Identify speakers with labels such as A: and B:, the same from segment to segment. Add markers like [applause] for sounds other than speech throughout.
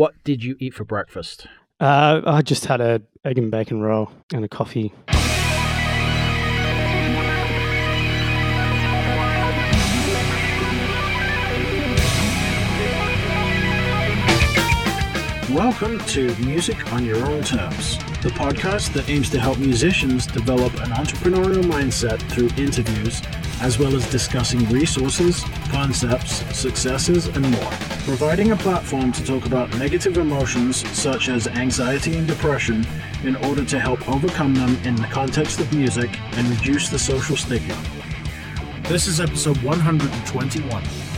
A: what did you eat for breakfast?
B: Uh, I just had a egg and bacon roll and a coffee.
A: Welcome to Music on Your Own Terms, the podcast that aims to help musicians develop an entrepreneurial mindset through interviews, as well as discussing resources, concepts, successes, and more. Providing a platform to talk about negative emotions such as anxiety and depression in order to help overcome them in the context of music and reduce the social stigma. This is episode 121.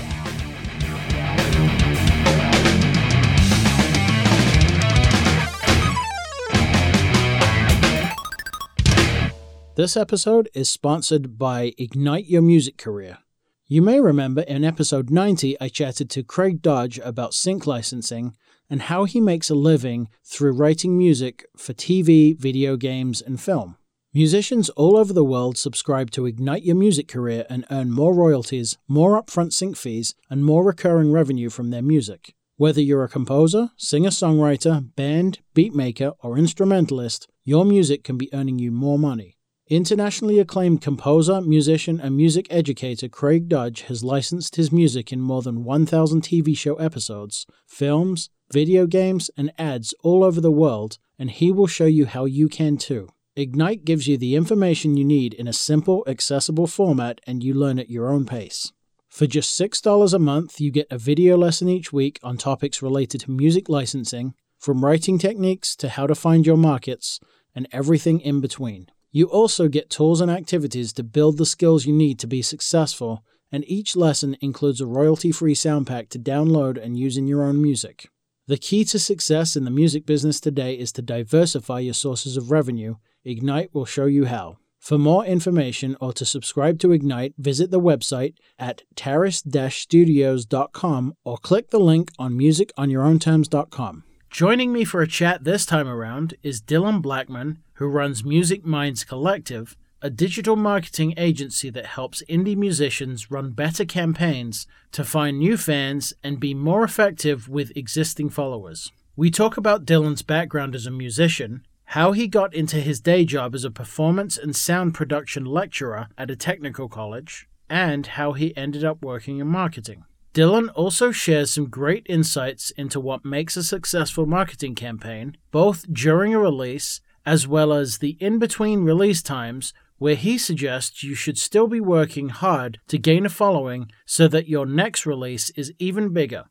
A: This episode is sponsored by Ignite Your Music Career. You may remember in episode 90, I chatted to Craig Dodge about sync licensing and how he makes a living through writing music for TV, video games, and film. Musicians all over the world subscribe to Ignite Your Music Career and earn more royalties, more upfront sync fees, and more recurring revenue from their music. Whether you're a composer, singer songwriter, band, beatmaker, or instrumentalist, your music can be earning you more money. Internationally acclaimed composer, musician, and music educator Craig Dodge has licensed his music in more than 1,000 TV show episodes, films, video games, and ads all over the world, and he will show you how you can too. Ignite gives you the information you need in a simple, accessible format, and you learn at your own pace. For just $6 a month, you get a video lesson each week on topics related to music licensing, from writing techniques to how to find your markets, and everything in between. You also get tools and activities to build the skills you need to be successful, and each lesson includes a royalty free sound pack to download and use in your own music. The key to success in the music business today is to diversify your sources of revenue. Ignite will show you how. For more information or to subscribe to Ignite, visit the website at terrace-studios.com or click the link on musiconyourownterms.com. Joining me for a chat this time around is Dylan Blackman, who runs Music Minds Collective, a digital marketing agency that helps indie musicians run better campaigns to find new fans and be more effective with existing followers. We talk about Dylan's background as a musician, how he got into his day job as a performance and sound production lecturer at a technical college, and how he ended up working in marketing. Dylan also shares some great insights into what makes a successful marketing campaign, both during a release as well as the in between release times, where he suggests you should still be working hard to gain a following so that your next release is even bigger.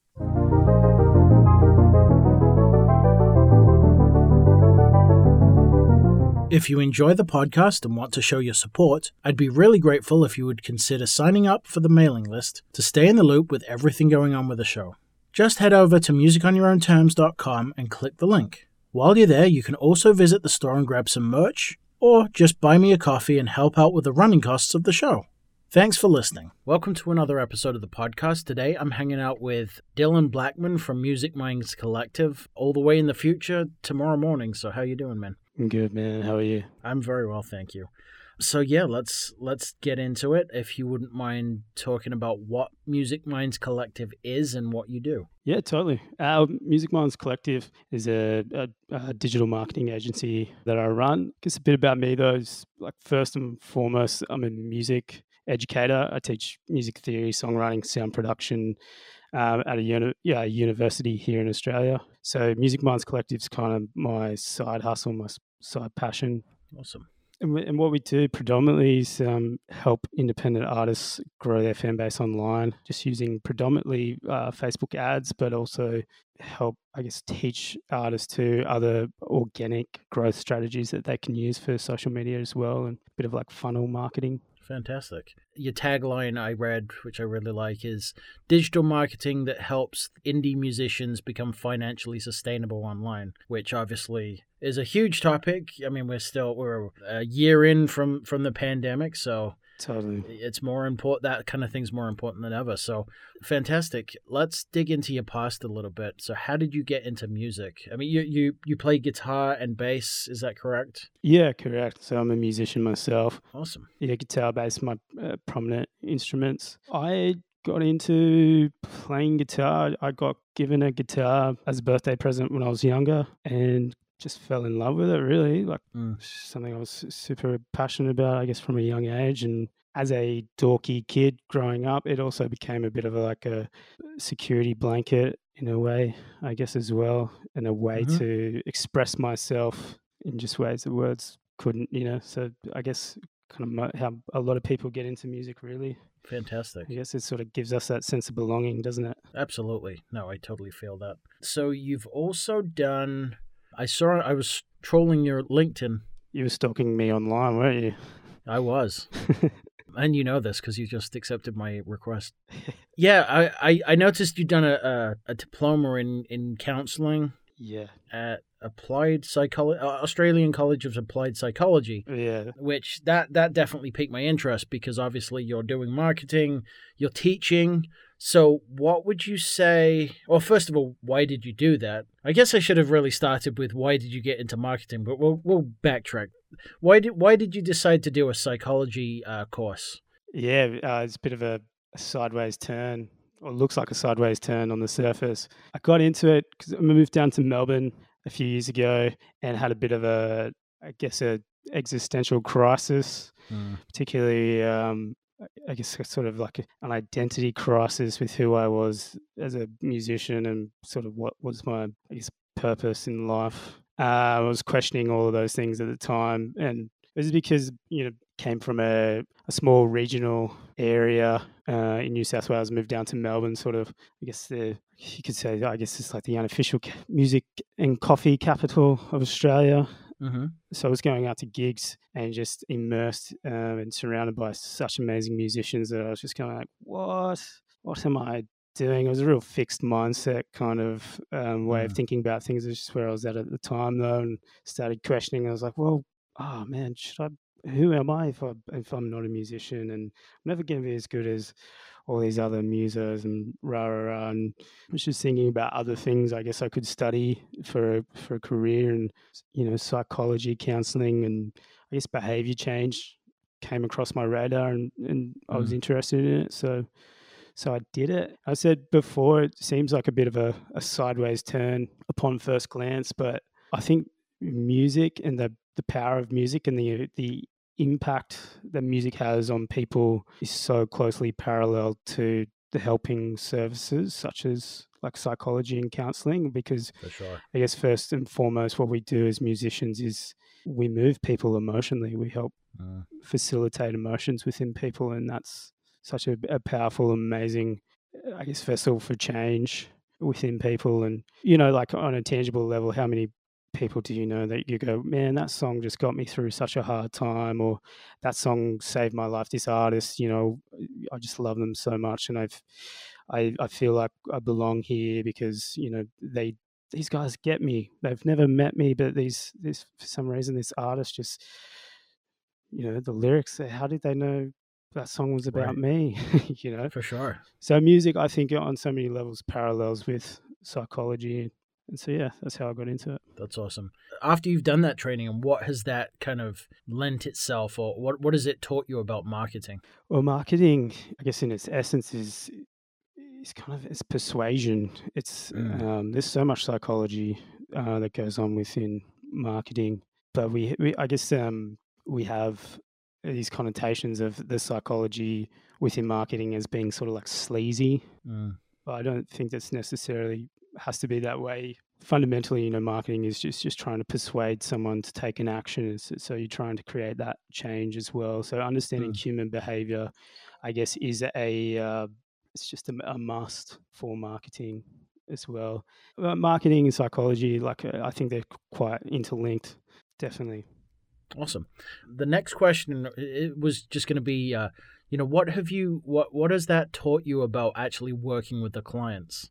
A: If you enjoy the podcast and want to show your support, I'd be really grateful if you would consider signing up for the mailing list to stay in the loop with everything going on with the show. Just head over to musiconyourownterms.com and click the link. While you're there, you can also visit the store and grab some merch, or just buy me a coffee and help out with the running costs of the show. Thanks for listening. Welcome to another episode of the podcast. Today I'm hanging out with Dylan Blackman from Music Minds Collective, all the way in the future tomorrow morning. So how you doing, man?
B: I'm good, man. How are you?
A: I'm very well, thank you. So yeah, let's let's get into it. If you wouldn't mind talking about what Music Minds Collective is and what you do.
B: Yeah, totally. Our Music Minds Collective is a, a, a digital marketing agency that I run. Just a bit about me, though. Is like first and foremost, I'm a music educator. I teach music theory, songwriting, sound production um, at a uni- yeah, university here in Australia. So Music Minds Collective is kind of my side hustle, my side passion.
A: Awesome.
B: And, and what we do predominantly is um, help independent artists grow their fan base online, just using predominantly uh, Facebook ads, but also help, I guess, teach artists to other organic growth strategies that they can use for social media as well, and a bit of like funnel marketing.
A: Fantastic. Your tagline I read, which I really like, is digital marketing that helps indie musicians become financially sustainable online, which obviously is a huge topic. I mean, we're still we're a year in from from the pandemic, so
B: Totally.
A: It's more important. That kind of thing's more important than ever. So fantastic. Let's dig into your past a little bit. So how did you get into music? I mean, you you you play guitar and bass. Is that correct?
B: Yeah, correct. So I'm a musician myself.
A: Awesome.
B: Yeah, guitar, bass, my uh, prominent instruments. I got into playing guitar. I got given a guitar as a birthday present when I was younger and just fell in love with it really like
A: Mm.
B: something I was super passionate about I guess from a young age and as a dorky kid growing up it also became a bit of a, like a security blanket in a way I guess as well and a way
A: Mhm.
B: to express myself in just ways that words couldn't you know so I guess kind of how a lot of people get into music really
A: Fantastic.
B: I guess it sort of gives us that sense of belonging doesn't it
A: Absolutely. No, I totally feel that. So you've also done. I saw. I was trolling your LinkedIn.
B: you were stalking me online weren't you
A: I was, [laughs] and you know this because you just accepted my request. Yeah, I, I, I noticed you'd done a, a, a diploma in in counselling
B: yeah
A: at Applied Psychology, uh, Australian College of Applied Psychology.
B: yeah
A: which that that definitely piqued my interest because obviously you're doing marketing, you're teaching. So what would you say? Well, first of all, why did you do that? I guess I should have really started with why did you get into marketing, but we'll we'll backtrack. Why did why did you decide to do a psychology uh, course?
B: Yeah, uh, it's a bit of a, sideways turn, or looks like a sideways turn on the surface. I got into it because I moved down to Melbourne a few years ago and had a bit of a, I guess, a existential crisis, particularly, um, I- guess, sort of like an identity crisis with who I was as a musician and sort of what was my, I guess, purpose in life. Uh, I was questioning all of those things at the time, and it was because you know came from a, a small regional area uh, in New South Wales, moved down to Melbourne, sort of, I guess the, you could say, I guess it's like the unofficial music and coffee capital of Australia.
A: Mm-hmm.
B: So I was going out to gigs and just immersed um, and surrounded by such amazing musicians that I was just kind of like, what? What am I doing? It was a real fixed mindset kind of um, way of
A: Mm.
B: thinking about things. It's just where I was at at the time, though, and started questioning. I was like, well, oh man, should I? Who am I if I if I'm not a musician? And I'm never going to be as good as all these other musos and rah rah rah. And I was just thinking about other things. I guess I could study for a, for a career, and you know, psychology, counselling, and I guess behaviour change came across my radar, and and I was
A: Mm.
B: interested in it. So. So I did it. I said before, it seems like a bit of a, a sideways turn upon first glance, but I think music and the, the power of music and the the impact that music has on people is so closely parallel to the helping services such as like psychology and counseling because
A: sure.
B: I guess first and foremost what we do as musicians is we move people emotionally we help
A: Mm.
B: facilitate emotions within people and that's such a, a powerful amazing uh, i guess vessel for change within people and you know like on a tangible level how many people do you know that you go man that song just got me through such a hard time or that song saved my life this artist you know i just love them so much and i've i, I feel like i belong here because you know they these guys get me they've never met me but these this for some reason this artist just you know the lyrics how did they know that song was about
A: Right.
B: me [laughs] you know
A: For sure.
B: so music i think on so many levels parallels with psychology and so yeah that's how i got into it
A: That's awesome. After you've done that training, and what has that kind of lent itself, or what what has it taught you about marketing?
B: well marketing i guess in its essence is is kind of it's persuasion it's
A: Mm.
B: um, there's so much psychology uh, that goes on within marketing but we, we i guess um, we have these connotations of the psychology within marketing as being sort of like sleazy
A: Mm.
B: but I don't think that's necessarily has to be that way. Fundamentally, you know, marketing is just just trying to persuade someone to take an action. So, so you're trying to create that change as well. So understanding human behavior, I guess, is a uh, it's just a, a must for marketing as well. Uh, marketing and psychology, like uh, I think they're quite interlinked. Definitely.
A: Awesome. The next question it was just going to be, uh, you know, what have you what what has that taught you about actually working with the clients?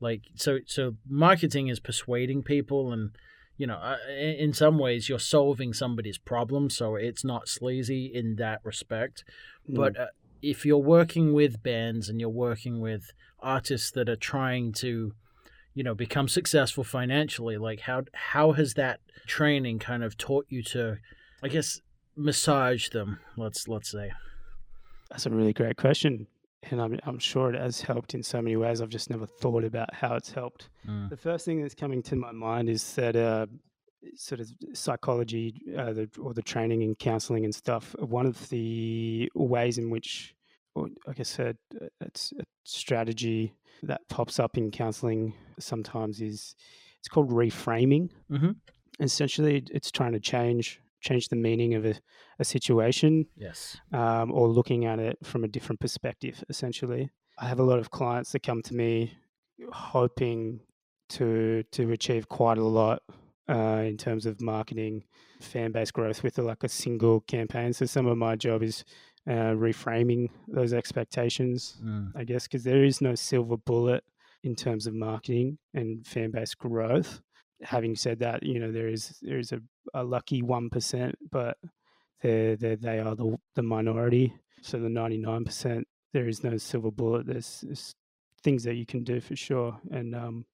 A: Like, so so marketing is persuading people, and you know, uh, in some ways you're solving somebody's problem, so it's not sleazy in that respect. But uh, if you're working with bands and you're working with artists that are trying to, you know, become successful financially, like how how has that training kind of taught you to, I guess, massage them? Let's let's say.
B: That's a really great question. And I'm, I'm sure it has helped in so many ways. I've just never thought about how it's helped.
A: Mm.
B: The first thing that's coming to my mind is that uh, sort of psychology uh, the, or the training and counseling and stuff. One of the ways in which, or I guess, a, it's a strategy that pops up in counseling sometimes is it's called reframing.
A: Mm-hmm.
B: Essentially, it's trying to change change the meaning of a, a situation
A: Yes.
B: um, or looking at it from a different perspective, essentially. I have a lot of clients that come to me hoping to to achieve quite a lot uh, in terms of marketing fan base growth with like a single campaign. So some of my job is uh, reframing those expectations,
A: Mm.
B: I guess, because there is no silver bullet in terms of marketing and fan base growth. Having said that, you know there is there is a, a lucky one percent, but they're they are the the minority. So the ninety nine percent, there is no silver bullet. There's, there's things that you can do for sure, and um,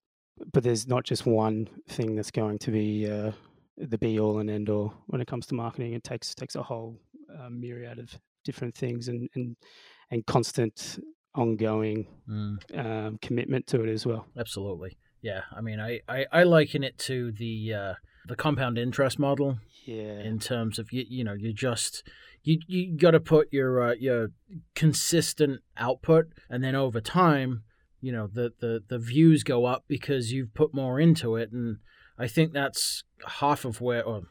B: but there's not just one thing that's going to be uh, the be all and end all when it comes to marketing. It takes takes a whole uh, myriad of different things and and and constant ongoing
A: Mm.
B: um, commitment to it as well.
A: Absolutely. Yeah. I mean, I, I, I liken it to the uh, the compound interest model
B: Yeah,
A: in terms of you you know you just you you got to put your uh, your consistent output and then over time you know the, the the views go up because you've put more into it and I think that's half of where or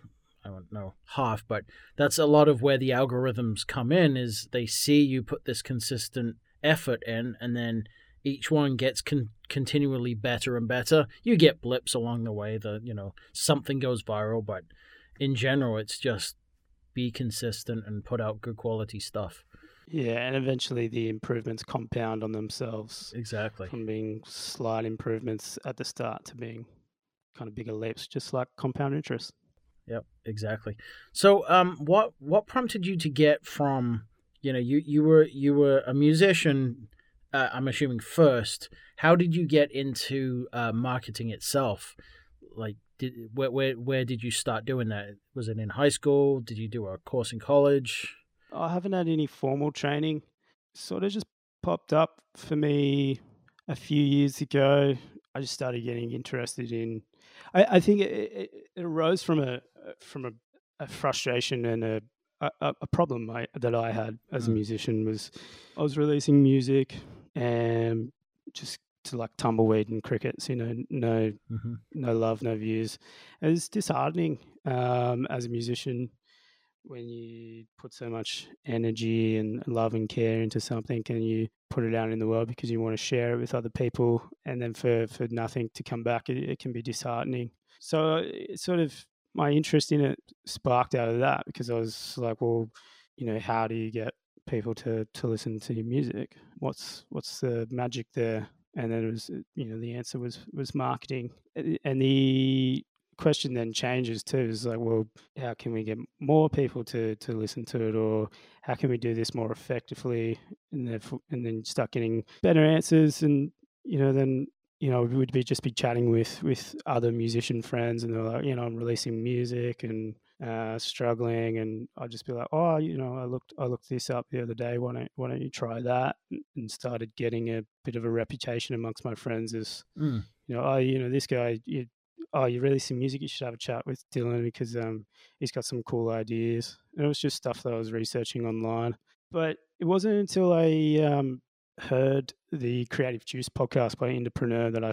A: I don't know half but that's a lot of where the algorithms come in is they see you put this consistent effort in and then each one gets con- continually better and better you get blips along the way that you know something goes viral but in general, it's just be consistent and put out good quality stuff.
B: yeah, and eventually the improvements compound on themselves
A: Exactly.
B: from being slight improvements at the start to being kind of bigger leaps, just like compound interest.
A: Yep, exactly. So, um, what what prompted you to get from you know you you were you were a musician. Uh, I'm assuming first. How did you get into uh, marketing itself? Like, did where, where where did you start doing that? Was it in high school? Did you do a course in college?
B: I haven't had any formal training. Sort of just popped up for me a few years ago. I just started getting interested in. I, I think it, it, it arose from a from a, a frustration and a a, a problem I, that I had as a
A: Mm.
B: musician was I was releasing music and just to like tumbleweed and crickets. You know, no
A: Mm-hmm.
B: no love, no views. And it's disheartening um, as a musician when you put so much energy and love and care into something and you put it out in the world because you want to share it with other people and then for, for nothing to come back, it, it can be disheartening. So it sort of my interest in it sparked out of that because I was like, well, you know, how do you get people to, to listen to your music? What's what's the magic there? And then it was, uh, you know, the answer was was marketing, and the question then changes too. Is like, well, how can we get more people to to listen to it, or how can we do this more effectively? And then and then start getting better answers, and you know, then you know, we would be just be chatting with with other musician friends, and they're like, you know, I'm releasing music and uh, struggling, and I'd just be like, oh, you know, I looked I looked this up the other day. Why don't why don't you try that? And started getting a bit of a reputation amongst my friends as
A: Mm.
B: you know, oh, you know, this guy, you, oh, you releasing music, you should have a chat with Dylan because um, he's got some cool ideas. And it was just stuff that I was researching online. But it wasn't until I um, heard the Creative Juice podcast by Entrepreneur that I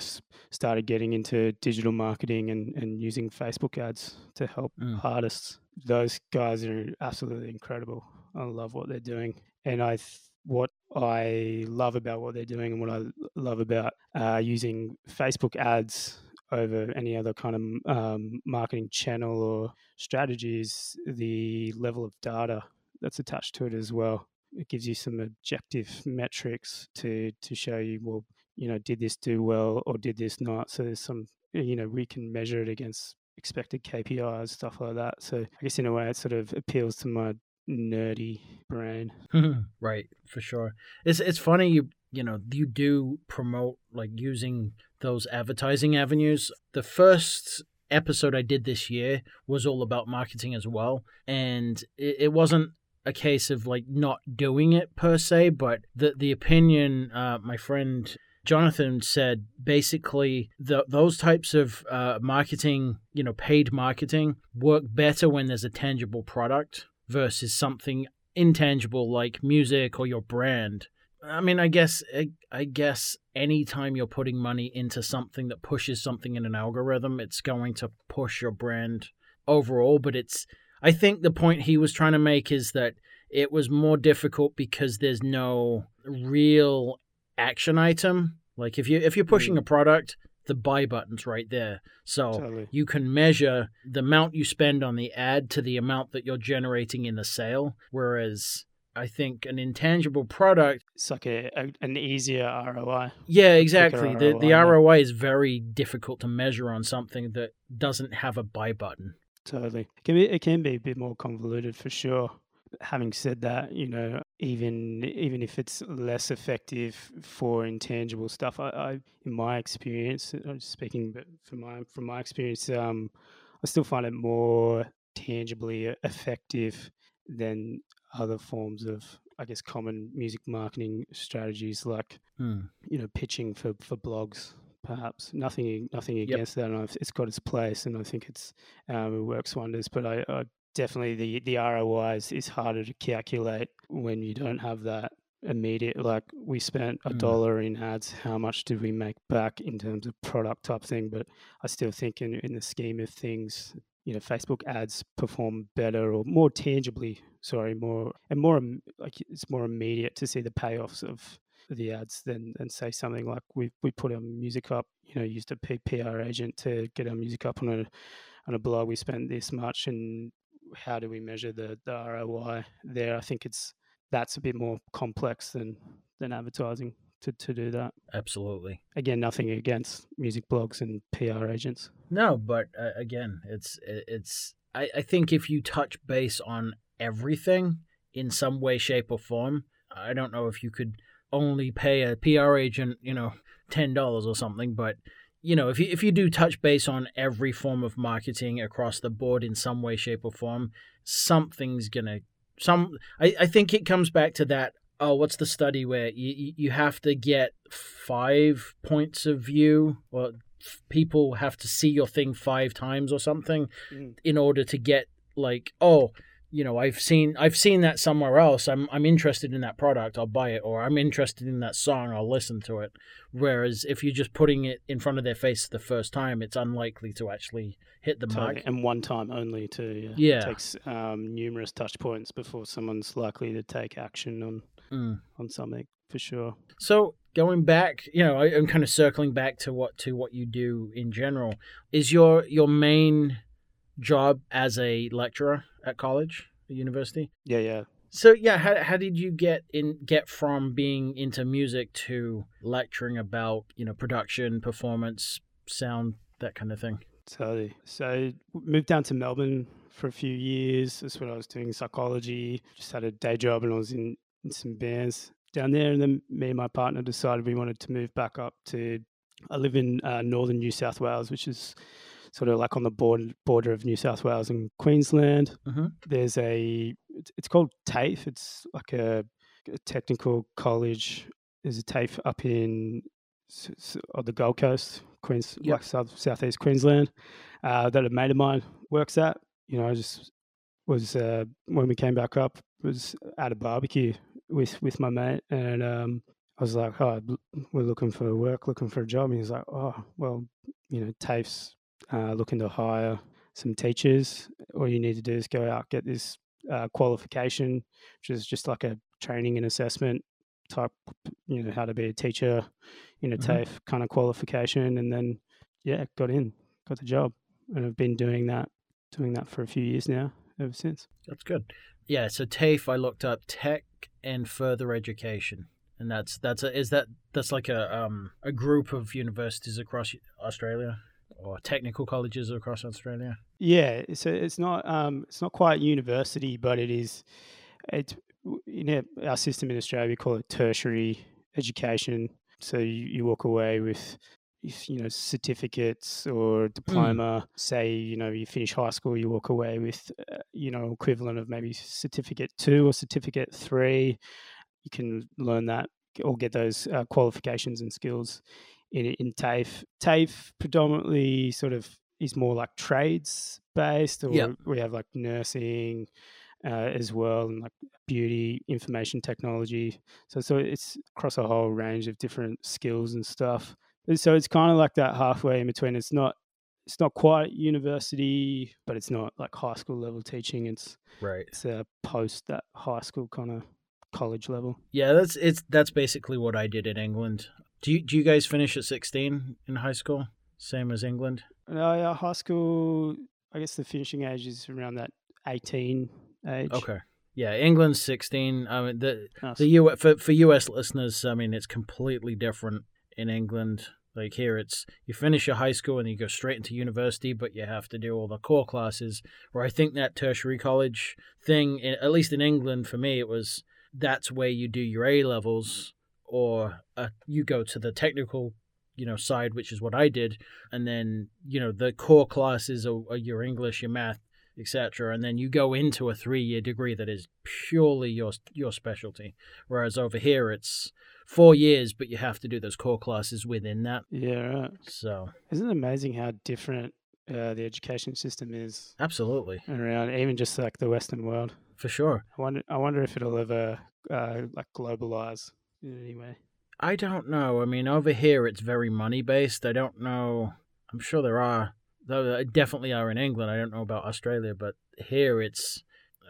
B: started getting into digital marketing and, and using Facebook ads to help
A: Mm.
B: artists. Those guys are absolutely incredible. I love what they're doing. And I, th- what I love about what they're doing and what I love about uh, using Facebook ads over any other kind of um, marketing channel or strategy is the level of data that's attached to it as well. It gives you some objective metrics to to show you, well, you know, did this do well or did this not? So there's some, you know, we can measure it against expected KPIs, stuff like that. So I guess in a way, it sort of appeals to my nerdy brain. [laughs]
A: right, for sure. It's it's funny you you know you do promote like using those advertising avenues. The first episode I did this year was all about marketing as well, and it, it wasn't a case of like not doing it per se, but the the opinion uh, my friend Jonathan said basically the, those types of uh, marketing, you know, paid marketing work better when there's a tangible product versus something intangible like music or your brand. I mean, I guess I, I guess anytime you're putting money into something that pushes something in an algorithm, it's going to push your brand overall, but it's I think the point he was trying to make is that it was more difficult because there's no real action item. Like if you if you're pushing
B: Mm.
A: a product, the buy button's right there. So
B: Totally.
A: you can measure the amount you spend on the ad to the amount that you're generating in the sale. Whereas I think an intangible product,
B: It's like a, a an easier ROI.
A: yeah, exactly. The the
B: ROI, yeah.
A: ROI is very difficult to measure on something that doesn't have a buy button.
B: Totally. It can be it can be a bit more convoluted for sure. Having said that, you know, even even if it's less effective for intangible stuff, I, I in my experience, I'm speaking but from my from my experience, um, I still find it more tangibly effective than other forms of, I guess, common music marketing strategies like
A: Hmm.
B: you know pitching for for blogs perhaps nothing nothing
A: Yep.
B: against that and it's got its place and i think it's um, it works wonders but I, I definitely the the roi is, is harder to calculate when you don't have that immediate like we spent a
A: Mm.
B: dollar in ads how much did we make back in terms of product type thing but i still think in, in the scheme of things you know facebook ads perform better or more tangibly sorry more and more like it's more immediate to see the payoffs of the ads than than say something like we we put our music up you know used a P- pr agent to get our music up on a on a blog we spent this much and how do we measure the the roi there i think it's that's a bit more complex than than advertising to to do that
A: Absolutely.
B: again nothing against music blogs and pr agents
A: No, but uh, again, it's it's. I, I think if you touch base on everything in some way, shape, or form, I don't know if you could only pay a PR agent, you know, ten dollars or something, but you know, if you if you do touch base on every form of marketing across the board in some way, shape, or form, something's gonna some. I, I think it comes back to that. Oh, what's the study where you you- you have to get five points of view or people have to see your thing five times or something mm. in order to get like oh you know i've seen i've seen that somewhere else i'm i'm interested in that product i'll buy it or i'm interested in that song i'll listen to it whereas if you're just putting it in front of their face the first time it's unlikely to actually hit the
B: Totally.
A: mark
B: and one time only too yeah,
A: Yeah.
B: it takes um, numerous touch points before someone's likely to take action on
A: Mm.
B: on something for sure
A: So going back, you know, I, I'm kind of circling back to what to what you do in general. Is your your main job as a lecturer at college, at university?
B: yeah yeah
A: So yeah, how how did you get in get from being into music to lecturing about you know production, performance, sound, that kind of thing?
B: Totally. So moved down to Melbourne for a few years. That's when I was doing psychology. Just had a day job and I was in, in some bands down there. And then me and my partner decided we wanted to move back up to. I live in uh, northern New South Wales, which is sort of like on the border border of New South Wales and Queensland.
A: Mhm.
B: There's a it's, called TAFE. It's like a, a technical college. There's a TAFE up in on the Gold Coast, Queens,
A: Yep.
B: like south southeast Queensland, uh, that a mate of mine works at. You know, I just was uh, when we came back up was at a barbecue with with my mate, and um, I was like, "Oh, we're looking for work, looking for a job." And he's like, "Oh, well, you know, TAFE's uh, looking to hire some teachers. All you need to do is go out get this uh, qualification, which is just like a training and assessment type, you know, how to be a teacher in a
A: Mhm.
B: TAFE kind of qualification, and then yeah, got in, got the job, and I've been doing that, doing that for a few years now, ever since.
A: That's good. Yeah, so TAFE I looked up tech and further education. And that's that's a, is that that's like a um a group of universities across Australia or technical colleges across Australia.
B: Yeah, so it's not um, it's not quite university, but it is. It's in our- our system in Australia we call it tertiary education. So you, you walk away with you know certificates or diploma say you know you finish high school you walk away with uh, you know equivalent of maybe certificate 2 or certificate 3 you can learn that or get those uh, qualifications and skills in in TAFE. TAFE predominantly sort of is more like trades based, or
A: Yep.
B: we have like nursing uh, as well, and like beauty, information technology. So so it's across a whole range of different skills and stuff. And So it's kind of like that halfway in between. It's not it's not quite university, but it's not like high school level teaching. It's
A: Right.
B: it's a post that high school kind of college level.
A: Yeah, that's it's that's basically what I did in England. Do you do you guys finish at sixteen in high school? Same as England?
B: No, yeah, high school. I guess the finishing age is around that eighteen age.
A: Okay. Yeah, England's sixteen. I mean the
B: Nice.
A: the U for for US listeners, I mean it's completely different in England. Like here it's you finish your high school and you go straight into university, but you have to do all the core classes. Where I think that tertiary college thing, at least in England for me, it was that's where you do your A levels or uh, you go to the technical you know side which is what i did and then you know the core classes are, are your english your math etc and then you go into a three year degree that is purely your your specialty whereas over here it's four years but you have to do those core classes within that
B: Yeah, right.
A: so
B: Isn't it amazing how different uh, the education system is
A: absolutely
B: around, even just like the Western world?
A: for sure
B: I wonder. I wonder if it'll ever uh, like globalize in any way.
A: I don't know. I mean, over here it's very money based. I don't know. I'm sure there are, though there definitely are in England. I don't know about Australia, but here it's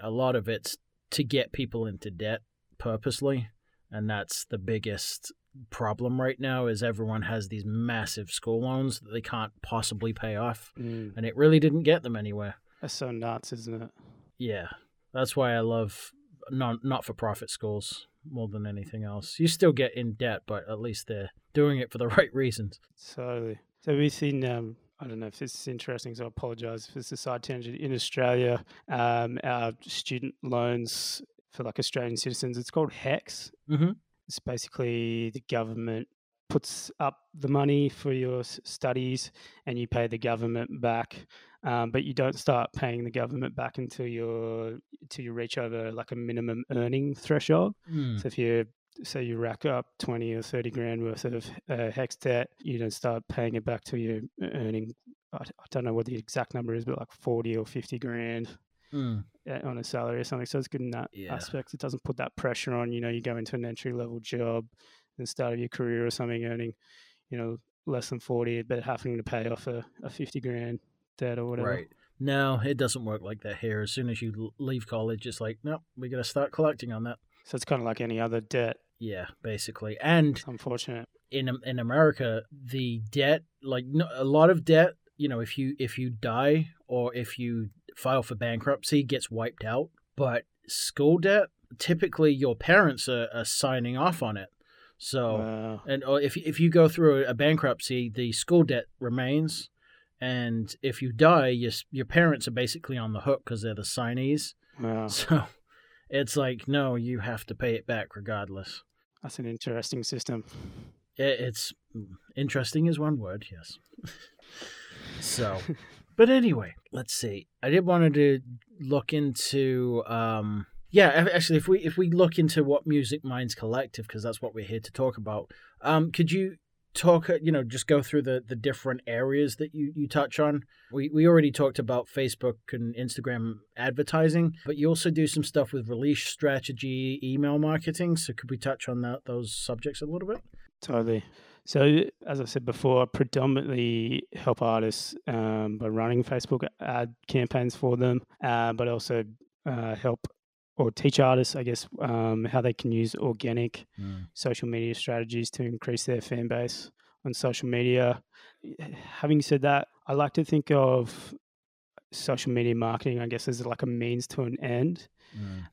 A: a lot of it's to get people into debt purposely, and that's the biggest problem right now. Is everyone has these massive school loans that they can't possibly pay off,
B: Mm.
A: and it really didn't get them anywhere.
B: That's so nuts, isn't it?
A: Yeah, that's why I love non not for profit schools more than anything else. You still get in debt, but at least they're doing it for the [laughs] right reasons.
B: Totally. So we've seen. Um, I don't know if this is interesting, so I apologise if it's a side tangent. In Australia, um, our student loans for like Australian citizens, it's called HECS.
A: Mm-hmm.
B: It's basically the government puts up the money for your studies, and you pay the government back. Um, but you don't start paying the government back until you're until you reach over like a minimum earning threshold.
A: Mm.
B: So if you say you rack up 20 or 30 grand worth of uh, HECS debt, you don't start paying it back till you're earning, I, I don't know what the exact number is, but like 40 or 50 grand
A: Mm.
B: on a salary or something. So it's good in that
A: Yeah.
B: aspect. It doesn't put that pressure on, you know, you go into an entry level job the start of your career or something earning, you know, less than 40, but having to pay off a, a 50 grand debt or whatever.
A: Right. No, it doesn't work like that here. As soon as you leave college, it's like, no, we got to start collecting on that.
B: So it's kind of like any other debt.
A: Yeah, basically. And
B: It's unfortunate.
A: in in America, the debt, like no, a lot of debt, you know, if you if you die or if you file for bankruptcy, gets wiped out. But school debt, typically your parents are, are signing off on it. So
B: Wow.
A: and if if you go through a bankruptcy, the school debt remains, and if you die, your your parents are basically on the hook because they're the signees.
B: wow.
A: So it's like no, you have to pay it back regardless.
B: That's an interesting system.
A: It, it's interesting is one word, yes. [laughs] so, but anyway, let's see. I did want to look into um yeah, actually if we if we look into what Music Minds Collective because that's what we're here to talk about. Um could you talk uh, you know just go through the the different areas that you you touch on we we already talked about facebook and instagram advertising but you also do some stuff with release strategy email marketing so could we touch on that those subjects a little bit
B: Totally. So, as I said before, I predominantly help artists um, by running Facebook ad campaigns for them, uh, but also uh, help or teach artists, I guess, um, how they can use organic social media strategies to increase their fan base on social media. [sighs] Having said that, I like to think of social media marketing, I guess, as like a means to an end.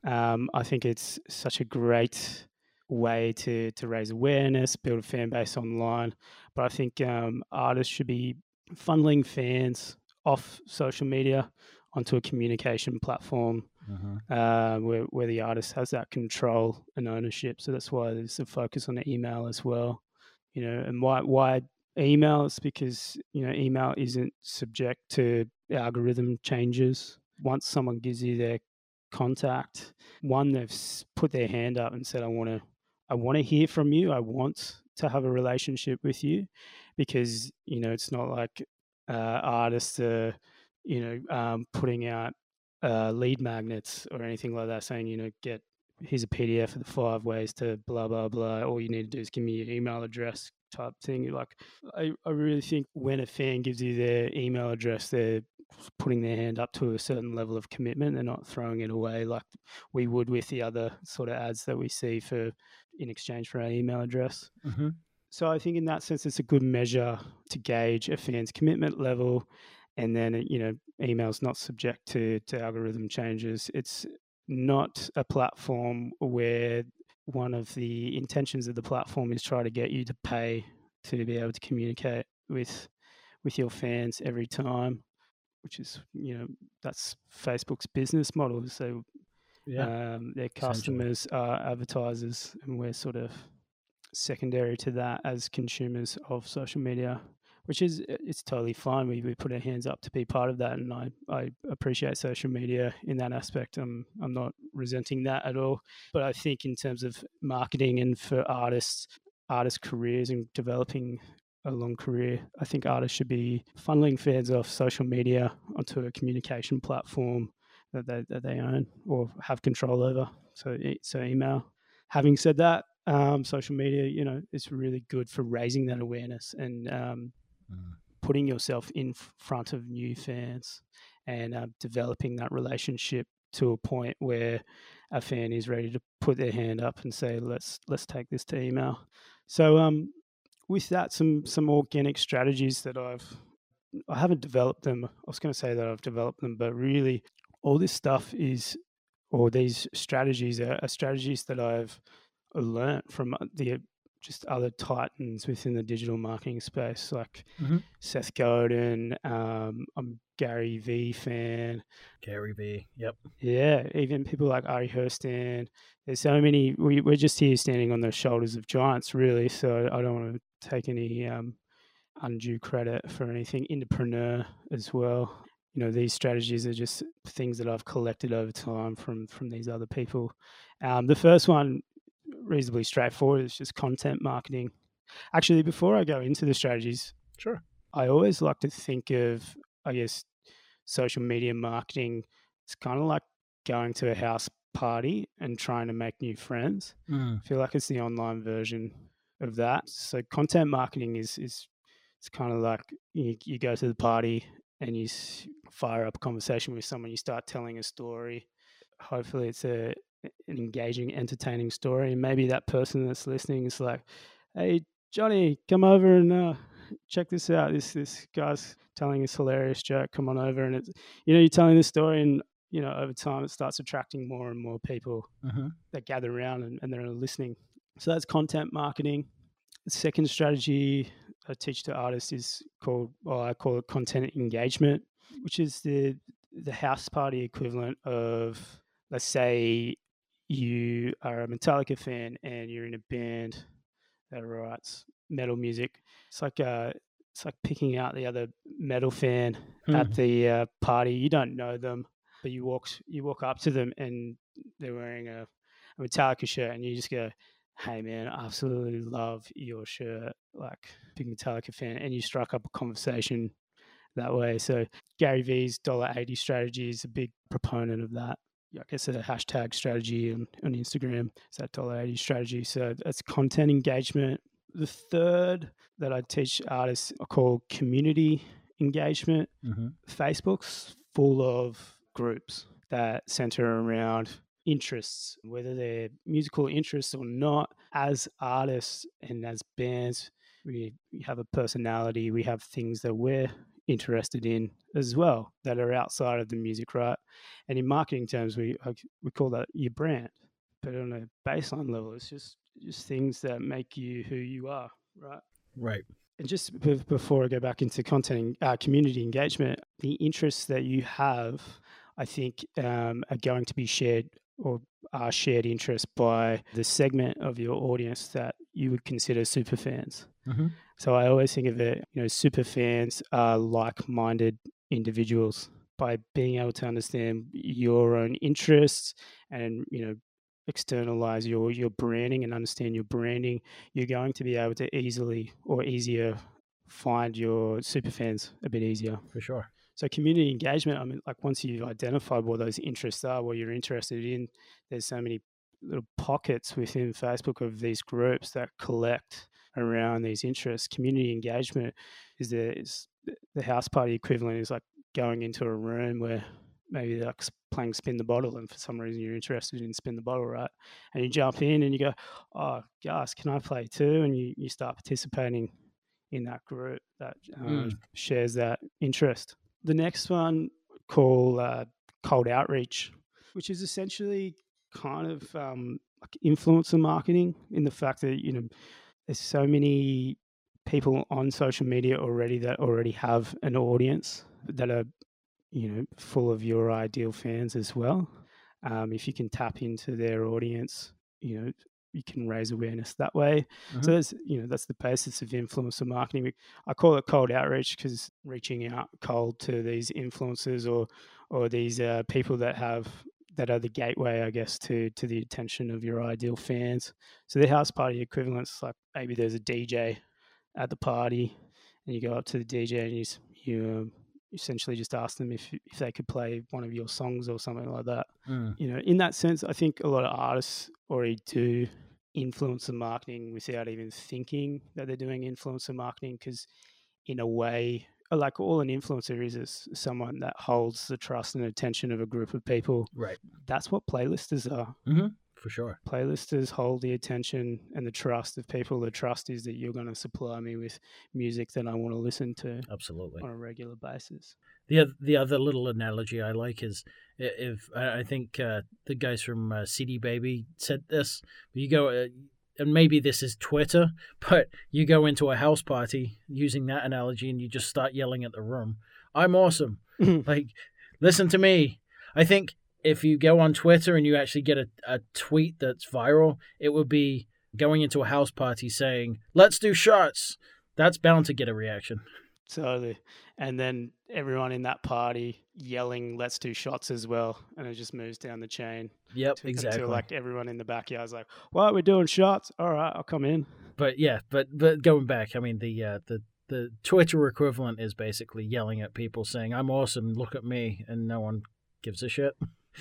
B: Um, I think it's such a great way to to raise awareness, build a fan base online. But I think um, artists should be funneling fans off social media onto a communication platform
A: Mm-hmm.
B: uh, where where the artist has that control and ownership. So that's why there's a focus on the email as well. You know, and why why emails because you know email isn't subject to algorithm changes. Once someone gives you their contact, one they've put their hand up and said, "I want to, I want to hear from you. I want to have a relationship with you," because you know it's not like uh, artists are, you know, um, putting out uh, lead magnets or anything like that, saying you know get here's a PDF of the five ways to blah blah blah. All you need to do is give me your email address type thing. Like I, I really think when a fan gives you their email address, they're putting their hand up to a certain level of commitment. They're not throwing it away like we would with the other sort of ads that we see for in exchange for our email address.
A: Mm-hmm.
B: So I think in that sense, it's a good measure to gauge a fan's commitment level. And then, you know, email's not subject to, to algorithm changes. It's not a platform where one of the intentions of the platform is try to get you to pay to be able to communicate with with your fans every time which is you know that's facebook's business model so
A: Yeah.
B: um, their customers are advertisers and we're sort of secondary to that as consumers of social media which is it's totally fine. We, we put our hands up to be part of that and I, I appreciate social media in that aspect. I'm, I'm not resenting that at all. But i think in terms of marketing and for artists artist careers and developing a long career i think artists should be funneling fans off social media onto a communication platform that they, that they own or have control over. So so email. Having said that um, social media you know is really good for raising that awareness and um,
A: Mm.
B: putting yourself in front of new fans and uh, developing that relationship to a point where a fan is ready to put their hand up and say let's let's take this to email so um with that some some organic strategies that i've i haven't developed them i was going to say that i've developed them but really all this stuff is or these strategies are, are strategies that i've learnt from uh, the just other titans within the digital marketing space, like
A: Mhm.
B: Seth Godin. Um, I'm Gary V fan.
A: Gary V. Yep.
B: Yeah, even people like Ari Herstand. There's so many. We, we're just here standing on the shoulders of giants, really. So I don't want to take any um, undue credit for anything. Entrepreneur as well. You know, these strategies are just things that I've collected over time from from these other people. Um, the first one reasonably straightforward. It's just content marketing. Actually, before I go into the strategies,
A: Sure.
B: I always like to think of, I guess, social media marketing. It's kind of like going to a house party and trying to make new friends.
A: Mm.
B: I feel like it's the online version of that. So content marketing is is it's kind of like you, you go to the party and you fire up a conversation with someone. You start telling a story. Hopefully, it's a an engaging, entertaining story. And maybe that person that's listening is like, "Hey, Johnny, come over and uh, check this out. This this guy's telling this hilarious joke. Come on over." And it's you know you're telling this story, and you know over time it starts attracting more and more people
A: hmm
B: that gather around and, and they're listening. So that's content marketing. The second strategy I teach to artists is called, well, I call it content engagement, which is the the house party equivalent of, let's say, you are a Metallica fan and you're in a band that writes metal music. It's like uh, it's like picking out the other metal fan at
A: Mhm.
B: the uh, party. You don't know them, but you walk you walk up to them and they're wearing a, a Metallica shirt, and you just go, "Hey man, I absolutely love your shirt." Like big Metallica fan, and you strike up a conversation that way. So Gary V's dollar eighty strategy is a big proponent of that. I guess a hashtag strategy on, on Instagram is that dollar eighty strategy. So that's content engagement. The third that I teach artists I call community engagement.
A: hmm
B: Facebook's full of groups that center around interests, whether they're musical interests or not. As artists and as bands, we, we have a personality, we have things that we're interested in as well that are outside of the music, right? And in marketing terms, we we call that your brand. But on a baseline level, it's just just things that make you who you are, right?
A: Right.
B: And just be- before I go back into content, uh, community engagement, the interests that you have, I think, um, are going to be shared or are shared interests by the segment of your audience that you would consider super fans.
A: Hmm
B: So I always think of it, you know, super fans are like minded individuals by being able to understand your own interests and, you know, externalize your your branding and understand your branding, you're going to be able to easily or easier find your super fans a bit easier.
A: For sure.
B: So community engagement, I mean, like once you've identified what those interests are, what you're interested in, there's so many little pockets within Facebook of these groups that collect around these interests. Community engagement is the is the house party equivalent is like going into a room where maybe they're like playing spin the bottle and for some reason you're interested in spin the bottle right and you jump in and you go oh gus can i play too and you, you start participating in that group that uh, mm. shares that interest the next one called uh, cold outreach which is essentially kind of um, like influencer marketing in the fact that you know there's so many people on social media already that already have an audience that are you know full of your ideal fans as well. Um, if you can tap into their audience you know you can raise awareness that way. Mm-hmm. so that's you know that's the basis of influencer marketing. I call it cold outreach because reaching out cold to these influencers or or these uh, people that have that are the gateway, I guess, to to the attention of your ideal fans. So the house party equivalents, like maybe there's a DJ at the party, and you go up to the DJ and you you um, essentially just ask them if if they could play one of your songs or something like that. Mm. You know, in that sense, I think a lot of artists already do influencer marketing without even thinking that they're doing influencer marketing because in a way like all an influencer is is someone that holds the trust and attention of a group of people.
A: Right.
B: That's what playlisters are.
A: Mm-hmm. For sure.
B: Playlisters hold the attention and the trust of people. The trust is that you're going to supply me with music that I want to listen to.
A: Absolutely.
B: On a regular basis.
A: The other, the other little analogy I like is if I think uh, the guys from uh, CD Baby said this. You go, uh, and maybe this is Twitter, [laughs] but you go into a house party using that analogy and you just start yelling at the room. I'm awesome. [laughs] like, listen to me. I think if you go on Twitter and you actually get a, a tweet that's viral, it would be going into a house party saying, let's do shots. That's bound to get a reaction.
B: Totally. And then everyone in that party yelling, let's do shots as well. And it just moves down the chain.
A: Yep, to, exactly.
B: Until like everyone in the backyard is like, well, we're doing shots. All right, I'll come in.
A: But yeah, but but going back, I mean, the uh, the the Twitter equivalent is basically yelling at people saying, I'm awesome, look at me. And no one gives a shit.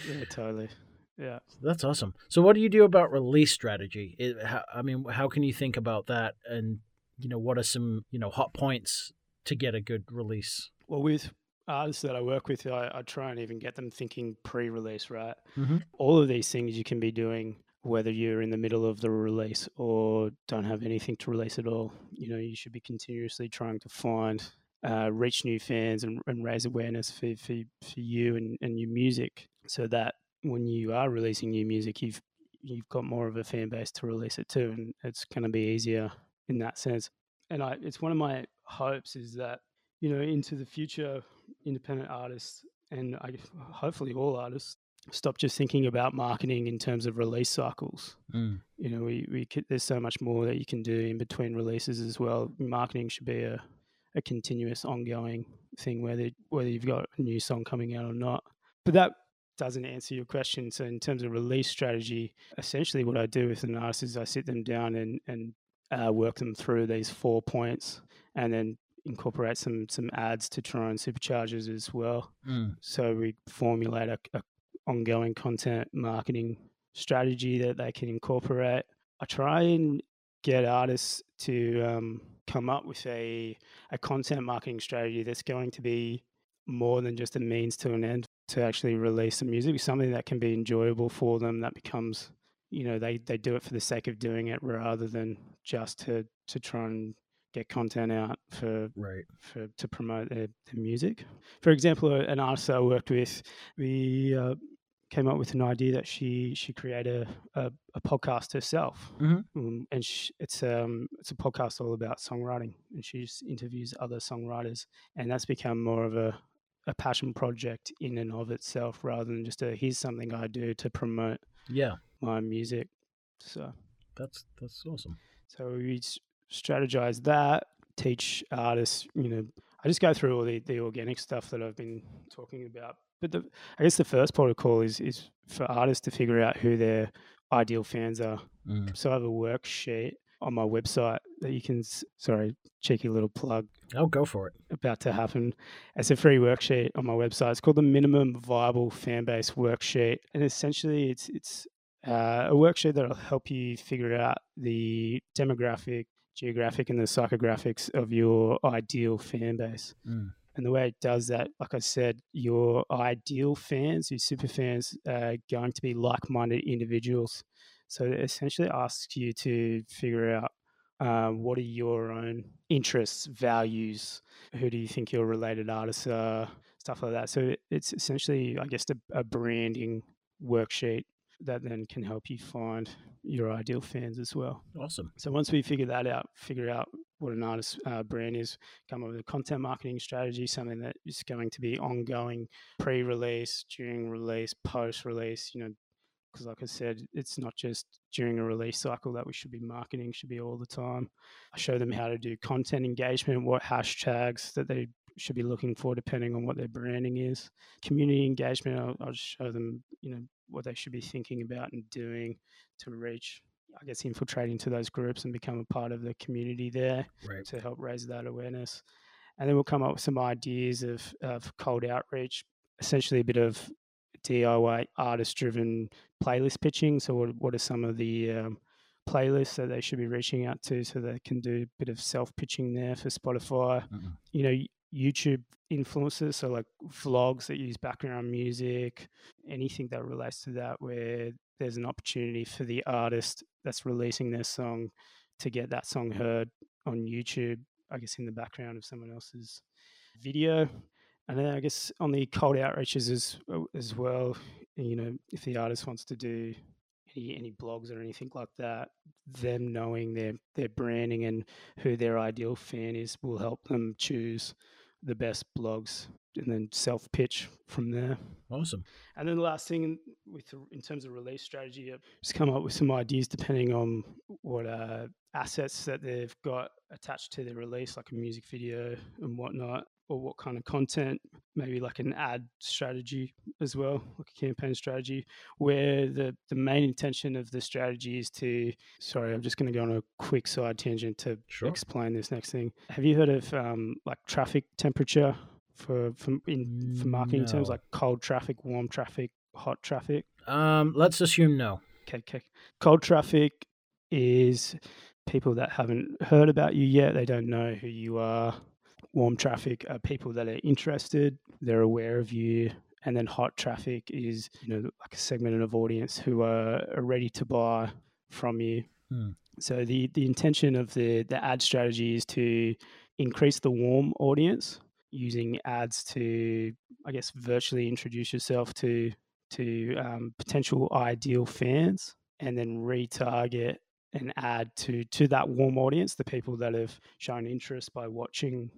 B: Yeah, totally. Yeah.
A: That's awesome. So, what do you do about release strategy? It, how, I mean, how can you think about that? And, you know, what are some, you know, hot points to get a good release?
B: Well, with artists that I work with, I, I try and even get them thinking pre-release. Right,
A: mm-hmm.
B: all of these things you can be doing whether you're in the middle of the release or don't have anything to release at all. You know, you should be continuously trying to find, uh, reach new fans and, and raise awareness for, for, for you and, and your music so that when you are releasing new music, you've you've got more of a fan base to release it to, and it's going to be easier in that sense. And I, it's one of my hopes is that you know into the future, independent artists and I, hopefully all artists stop just thinking about marketing in terms of release cycles.
A: Mm.
B: You know, we, we could, there's so much more that you can do in between releases as well. Marketing should be a, a continuous, ongoing thing, whether whether you've got a new song coming out or not. But that doesn't answer your question. So, in terms of release strategy, essentially what I do with an artist is I sit them down and and uh, work them through these four points, and then incorporate some some ads to try and supercharges as well.
A: Mm.
B: So we formulate a, a ongoing content marketing strategy that they can incorporate. I try and get artists to um, come up with a, a content marketing strategy that's going to be more than just a means to an end to actually release the music, something that can be enjoyable for them that becomes, you know, they, they do it for the sake of doing it rather than just to, to try and get content out for
A: right
B: for to promote their, their music. For example, an artist I worked with, we uh, came up with an idea that she she created a, a, a podcast herself,
A: mm-hmm.
B: um, and she, it's um it's a podcast all about songwriting, and she just interviews other songwriters, and that's become more of a a passion project in and of itself, rather than just a here's something I do to promote
A: yeah
B: my music. So
A: that's that's awesome.
B: So we strategize that teach artists, you know, I just go through all the, the organic stuff that I've been talking about. But the, I guess the first protocol is is for artists to figure out who their ideal fans are.
A: Mm.
B: So I have a worksheet on my website that you can. Sorry, cheeky little plug.
A: Oh, go for it.
B: About to happen. It's a free worksheet on my website. It's called the Minimum Viable Fan Base Worksheet, and essentially, it's it's uh, a worksheet that will help you figure out the demographic, geographic, and the psychographics of your ideal fan base.
A: Mm.
B: And the way it does that, like I said, your ideal fans, your super fans, are going to be like minded individuals. So it essentially asks you to figure out um, what are your own interests, values, who do you think your related artists are, stuff like that. So it's essentially, I guess, a, a branding worksheet that then can help you find your ideal fans as well.
A: Awesome.
B: So once we figure that out, figure out what an artist uh, brand is, come up with a content marketing strategy, something that is going to be ongoing, pre-release, during release, post-release. You know, because like I said, it's not just during a release cycle that we should be marketing; should be all the time. I show them how to do content engagement, what hashtags that they should be looking for depending on what their branding is. Community engagement, I'll, I'll show them, you know, what they should be thinking about and doing to reach I guess infiltrate into those groups and become a part of the community there
A: right.
B: to help raise that awareness. And then we'll come up with some ideas of, of cold outreach, essentially a bit of DIY artist driven playlist pitching. So, what, what are some of the um, playlists that they should be reaching out to so they can do a bit of self pitching there for Spotify?
A: Mm-mm.
B: You know, YouTube influencers, so like vlogs that use background music, anything that relates to that, where there's an opportunity for the artist that's releasing their song to get that song heard on YouTube, I guess in the background of someone else's video. And then I guess on the cold outreaches as oh, as well, you know, if the artist wants to do any any blogs or anything like that, them knowing their their branding and who their ideal fan is will help them choose the best blogs and then self pitch from there.
A: Awesome.
B: And then the last thing with in terms of release strategy, just come up with some ideas depending on what uh, assets that they've got attached to their release, like a music video and whatnot, or what kind of content. Maybe like an ad strategy as well, like a campaign strategy, where the the main intention of the strategy is to. Sorry, I'm just going to go on a quick side tangent to
A: Sure.
B: explain this next thing. Have you heard of um, like traffic temperature? for for in for marketing terms like cold traffic, warm traffic, hot traffic.
A: Um, let's assume no.
B: Okay, okay. Cold traffic is people that haven't heard about you yet. They don't know who you are. Warm traffic are people that are interested. They're aware of you. And then hot traffic is you know like a segment of audience who are, are ready to buy from you.
A: Hmm.
B: So the the intention of the the ad strategy is to increase the warm audience using ads to I guess virtually introduce yourself to to um, potential ideal fans and then retarget an ad to to that warm audience, the people that have shown interest by watching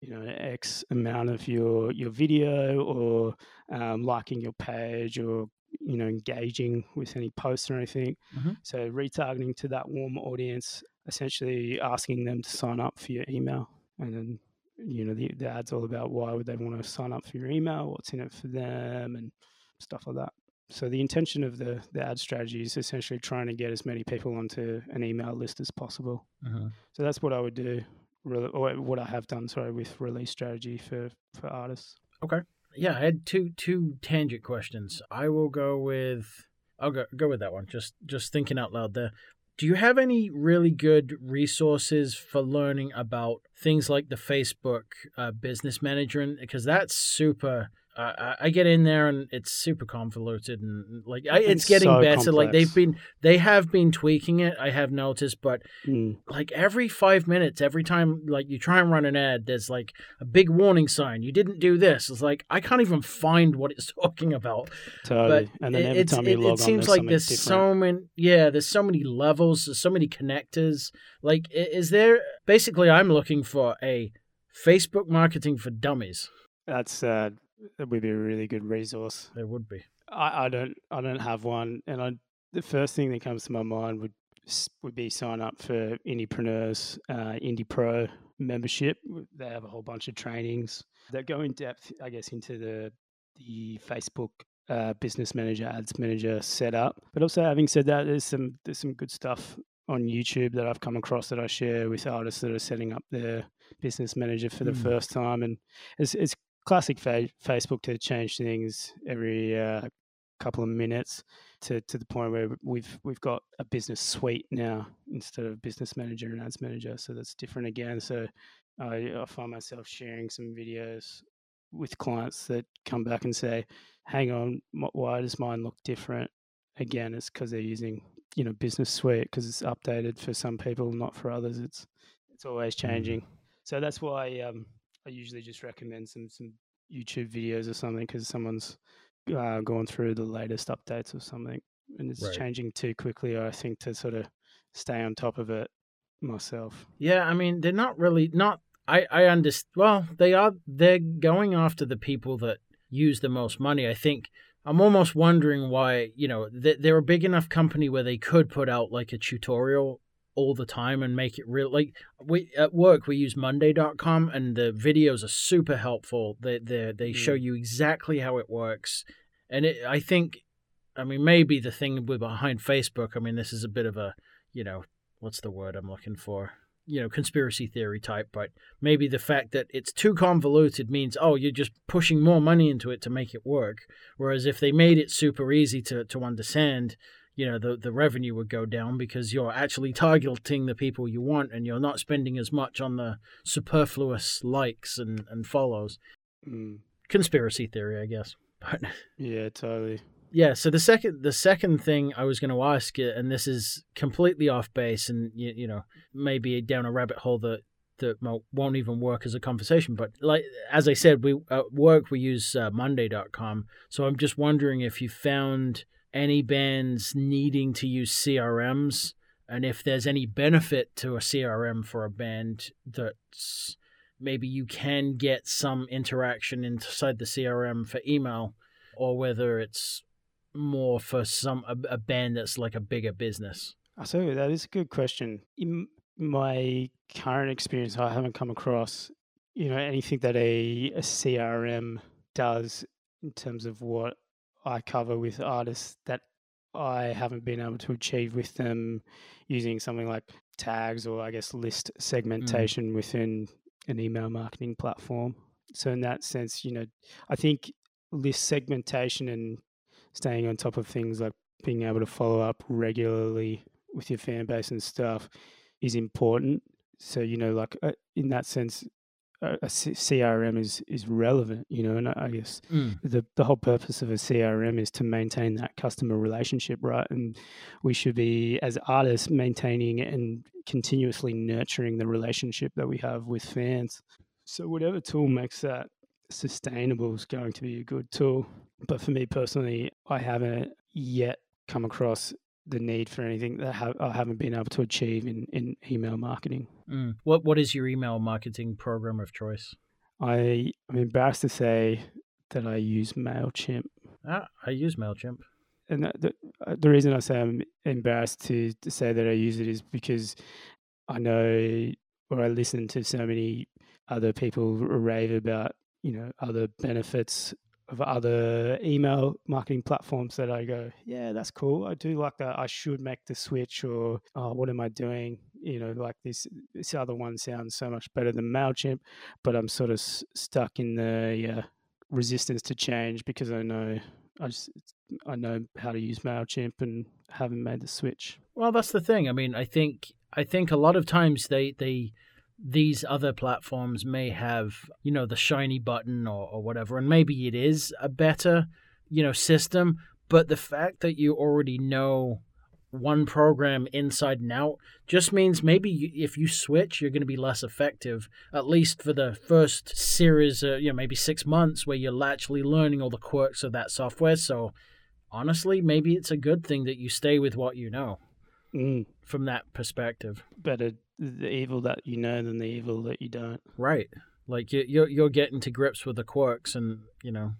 B: you know x amount of your your video or um, liking your page or you know engaging with any posts or anything.
A: Mhm.
B: so retargeting to that warm audience essentially asking them to sign up for your email. And then you know the, the ad's all about why would they want to sign up for your email what's in it for them and stuff like that. So the intention of the the ad strategy is essentially trying to get as many people onto an email list as possible.
A: Mhm.
B: so that's what i would do or what i have done sorry with release strategy for for artists Okay.
A: Yeah, I had two two tangent questions. I will go with I'll go go with that one. Just just thinking out loud there. Do you have any really good resources for learning about things like the Facebook uh, Business Manager? Because that's super. I- I get in there and it's super convoluted and like I, it's
B: It's
A: getting
B: so
A: better. Like they've been, they have been tweaking it. I have noticed, but
B: Mm.
A: like every five minutes, every time like you try and run an ad, there's like a big warning sign. You didn't do this. It's like I can't even find what it's [laughs] talking about.
B: totally
A: But
B: and then
A: it,
B: every time you log
A: it
B: on
A: seems
B: there's
A: like there's
B: different.
A: so many. Yeah, there's so many levels. There's so many connectors. Like, is there basically? I'm looking for a Facebook marketing for dummies.
B: that's uh that would be a really good resource
A: There would be.
B: I, I don't I don't have one, and I the first thing that comes to my mind would would be sign up for Indepreneurs, uh, Indie Pro. membership. They have a whole bunch of trainings that go in depth, I guess, into the the Facebook uh, business manager, ads manager setup. But also, having said that, there's some there's some good stuff on YouTube that I've come across that I share with artists that are setting up their business manager for the mm. first time, and it's it's classic fa- Facebook to change things every uh, couple of minutes to, to the point where we've we've got a business suite now instead of business manager and ads manager. So that's different again. So I, I find myself sharing some videos with clients that come back and say, "Hang on, why does mine look different?" Again, it's because they're using you know business suite because it's updated for some people, not for others. It's it's always mm. changing. So that's why um, I usually just recommend some some YouTube videos or something because someone's uh, going through the latest updates or something, and it's right. changing too quickly. I think to sort of stay on top of it myself.
A: Yeah, I mean they're not really not. I I understand. Well, they are. They're going after the people that use the most money. I think. I'm almost wondering why, you know, they're a big enough company where they could put out like a tutorial all the time and make it real like we at work we use monday.com and the videos are super helpful. They they they mm. show you exactly how it works. And it i think i mean maybe the thing with behind facebook i mean this is a bit of a you know what's the word i'm looking for? You know conspiracy theory type but maybe the fact that it's too convoluted means oh you're just pushing more money into it to make it work. Whereas if they made it super easy to to understand you know the the revenue would go down because you're actually targeting the people you want and you're not spending as much on the superfluous likes and and follows. Mm. conspiracy theory i guess. [laughs] But
B: yeah totally.
A: Yeah so the second the second thing i was going to ask you and this is completely off base and you, you know maybe down a rabbit hole that that won't even work as a conversation but like as i said we at work we use uh, monday.com so i'm just wondering if you found any bands needing to use CRMs and if there's any benefit to a CRM for a band that's maybe you can get some interaction inside the CRM for email or whether it's more for some a, a band that's like a bigger business.
B: So that is a good question. In my current experience, I haven't come across you know anything that a, a CRM does in terms of what I cover with artists that I haven't been able to achieve with them using something like tags or I guess list mm. segmentation mm. within an email marketing platform. So in that sense, you know, I think list segmentation and staying on top of things like being able to follow up regularly with your fan base and stuff is important. So you know, like uh, in that sense, a, CRM is is relevant, you know, and I guess mm. the the whole purpose of a CRM is to maintain that customer relationship, right? And we should be as artists maintaining and continuously nurturing the relationship that we have with fans. So whatever tool makes that sustainable is going to be a good tool. But for me personally, I haven't yet come across the need for anything that ha- I haven't been able to achieve in, in email marketing.
A: Mm. What What is your email marketing program of choice?
B: I am embarrassed to say that I use Mailchimp.
A: Ah, I use Mailchimp.
B: And the, the, uh, the reason I say I'm embarrassed to, to say that I use it is because I know or I listen to so many other people rave about you know other benefits of other email marketing platforms that I go, yeah, that's cool. I do like that. I should make the switch, or oh, what am I doing? You know, like this this other one sounds so much better than Mailchimp, but I'm sort of s- stuck in the uh, resistance to change because I know I just I know how to use Mailchimp and haven't made the switch.
A: Well, that's the thing. I mean, I think I think a lot of times they they these other platforms may have, you know, the shiny button or, or whatever, and maybe it is a better, you know, system. But the fact that you already know one program inside and out just means maybe you, if you switch, you're going to be less effective, at least for the first series, uh, you know, maybe six months where you're actually learning all the quirks of that software. So honestly, maybe it's a good thing that you stay with what you know mm. from that perspective.
B: Better the evil that you know than the evil that you don't.
A: Right. Like you, you're you're getting to grips with the quirks, and you know